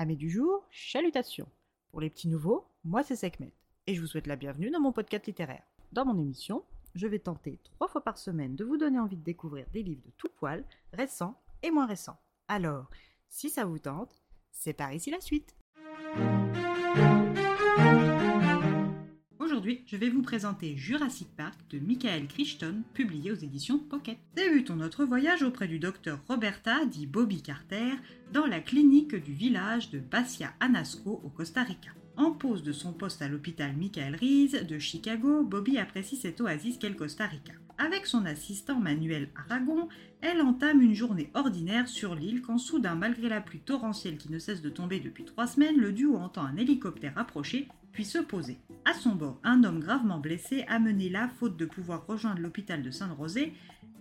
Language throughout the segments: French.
Amis du jour, chalutations. Pour les petits nouveaux, moi c'est Sekhmet et je vous souhaite la bienvenue dans mon podcast littéraire. Dans mon émission, je vais tenter trois fois par semaine de vous donner envie de découvrir des livres de tout poil, récents et moins récents. Alors, si ça vous tente, c'est par ici la suite. Aujourd'hui, je vais vous présenter Jurassic Park de Michael Crichton, publié aux éditions Pocket. Débutons notre voyage auprès du docteur Roberta, dit Bobby Carter, dans la clinique du village de Basia Anasco au Costa Rica. En pause de son poste à l'hôpital Michael Reese de Chicago, Bobby apprécie cette oasis qu'est le Costa Rica. Avec son assistant Manuel Aragon, elle entame une journée ordinaire sur l'île quand soudain, malgré la pluie torrentielle qui ne cesse de tomber depuis trois semaines, le duo entend un hélicoptère approcher puis se poser. À son bord, un homme gravement blessé, amené là faute de pouvoir rejoindre l'hôpital de Saint-Rosé,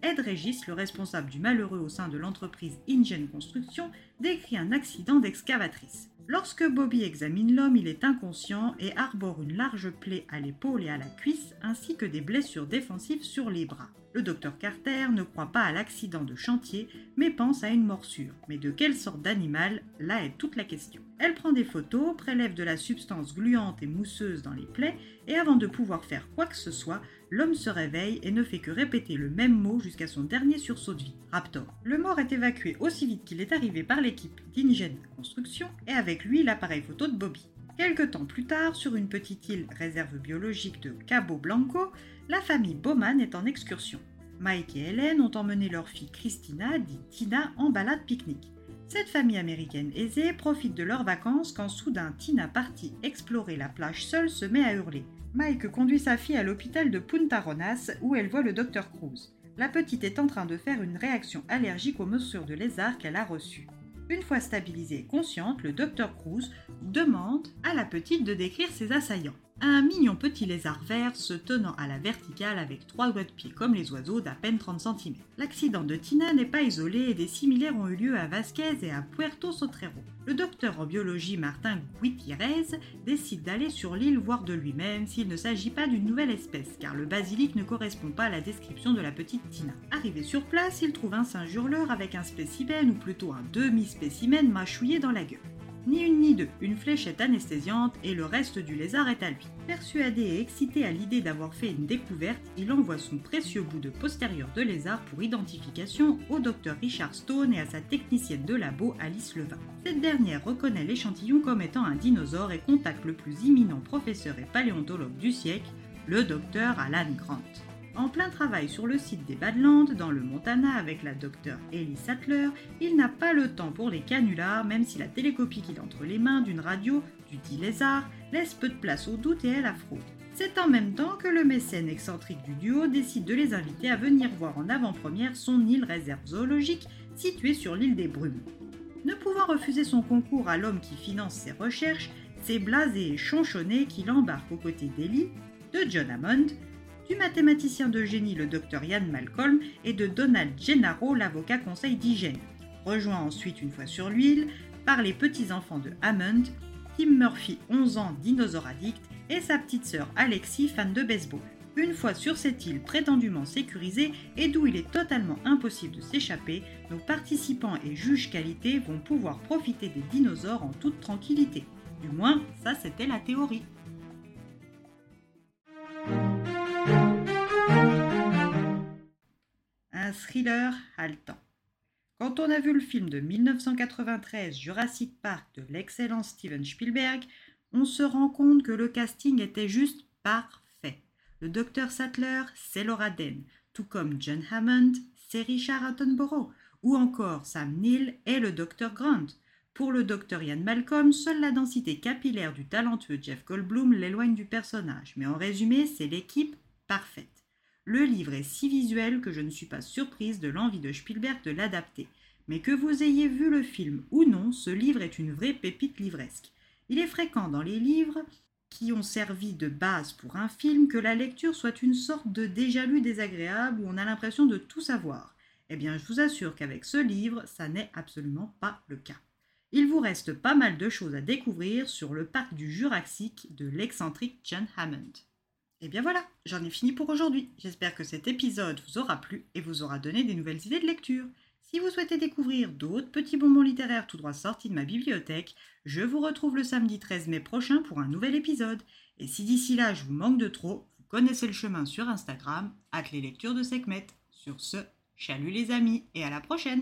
Ed Régis, le responsable du malheureux au sein de l'entreprise InGen Construction, décrit un accident d'excavatrice. Lorsque Bobby examine l'homme, il est inconscient et arbore une large plaie à l'épaule et à la cuisse, ainsi que des blessures défensives sur les bras. Le docteur Carter ne croit pas à l'accident de chantier, mais pense à une morsure. Mais de quelle sorte d'animal? Là est toute la question. Elle prend des photos, prélève de la substance gluante et mousseuse dans les plaies, et avant de pouvoir faire quoi que ce soit, l'homme se réveille et ne fait que répéter le même mot jusqu'à son dernier sursaut de vie, Raptor. Le mort est évacué aussi vite qu'il est arrivé par l'équipe d'Ingen Construction, et avec lui l'appareil photo de Bobby. Quelque temps plus tard, sur une petite île réserve biologique de Cabo Blanco, la famille Bowman est en excursion. Mike et Helen ont emmené leur fille Christina, dit Tina, en balade pique-nique. Cette famille américaine aisée profite de leurs vacances quand soudain Tina partie explorer la plage seule se met à hurler. Mike conduit sa fille à l'hôpital de Punta Ronas où elle voit le docteur Cruz. La petite est en train de faire une réaction allergique aux morsures de lézard qu'elle a reçues. Une fois stabilisée et consciente, le docteur Cruz demande à la petite de décrire ses assaillants. Un mignon petit lézard vert se tenant à la verticale avec trois doigts de pied comme les oiseaux d'à peine 30 cm. L'accident de Tina n'est pas isolé et des similaires ont eu lieu à Vasquez et à Puerto Sotrero. Le docteur en biologie Martin Gutiérrez décide d'aller sur l'île voir de lui-même s'il ne s'agit pas d'une nouvelle espèce car le basilic ne correspond pas à la description de la petite Tina. Arrivé sur place, il trouve un singe hurleur avec un spécimen ou plutôt un demi-spécimen mâchouillé dans la gueule. Ni une ni deux, une fléchette anesthésiante et le reste du lézard est à lui. Persuadé et excité à l'idée d'avoir fait une découverte, il envoie son précieux bout de postérieur de lézard pour identification au docteur Richard Stone et à sa technicienne de labo Alice Levin. Cette dernière reconnaît l'échantillon comme étant un dinosaure et contacte le plus imminent professeur et paléontologue du siècle, le docteur Alan Grant. En plein travail sur le site des Badlands, dans le Montana, avec la docteure Ellie Sattler, il n'a pas le temps pour les canulars, même si la télécopie qu'il a entre les mains d'une radio, du dit lézard, laisse peu de place au doute et à la fraude. C'est en même temps que le mécène excentrique du duo décide de les inviter à venir voir en avant-première son île réserve zoologique située sur l'île des Brumes. Ne pouvant refuser son concours à l'homme qui finance ses recherches, c'est blasé et chonchonné qu'il embarque aux côtés d'Ellie, de John Hammond, du mathématicien de génie le docteur Ian Malcolm et de Donald Gennaro, l'avocat conseil d'hygiène. Rejoint ensuite une fois sur l'huile par les petits-enfants de Hammond, Tim Murphy, 11 ans, dinosaure addict, et sa petite sœur Alexis, fan de baseball. Une fois sur cette île prétendument sécurisée et d'où il est totalement impossible de s'échapper, nos participants et juges qualité vont pouvoir profiter des dinosaures en toute tranquillité. Du moins, ça c'était la théorie. Thriller haletant. Quand on a vu le film de 1993 Jurassic Park de l'excellent Steven Spielberg, on se rend compte que le casting était juste parfait. Le docteur Sattler, c'est Laura Den, tout comme John Hammond, c'est Richard Attenborough, ou encore Sam Neill et le docteur Grant. Pour le docteur Ian Malcolm, seule la densité capillaire du talentueux Jeff Goldblum l'éloigne du personnage, mais en résumé, c'est l'équipe parfaite. Le livre est si visuel que je ne suis pas surprise de l'envie de Spielberg de l'adapter. Mais que vous ayez vu le film ou non, ce livre est une vraie pépite livresque. Il est fréquent dans les livres qui ont servi de base pour un film que la lecture soit une sorte de déjà-lu désagréable où on a l'impression de tout savoir. Eh bien, je vous assure qu'avec ce livre, ça n'est absolument pas le cas. Il vous reste pas mal de choses à découvrir sur le parc du Jurassique de l'excentrique John Hammond. Et bien voilà, j'en ai fini pour aujourd'hui. J'espère que cet épisode vous aura plu et vous aura donné des nouvelles idées de lecture. Si vous souhaitez découvrir d'autres petits bonbons littéraires tout droit sortis de ma bibliothèque, je vous retrouve le samedi 13 mai prochain pour un nouvel épisode. Et si d'ici là je vous manque de trop, vous connaissez le chemin sur Instagram, at les lectures de Sekhmet. Sur ce, chalut les amis et à la prochaine!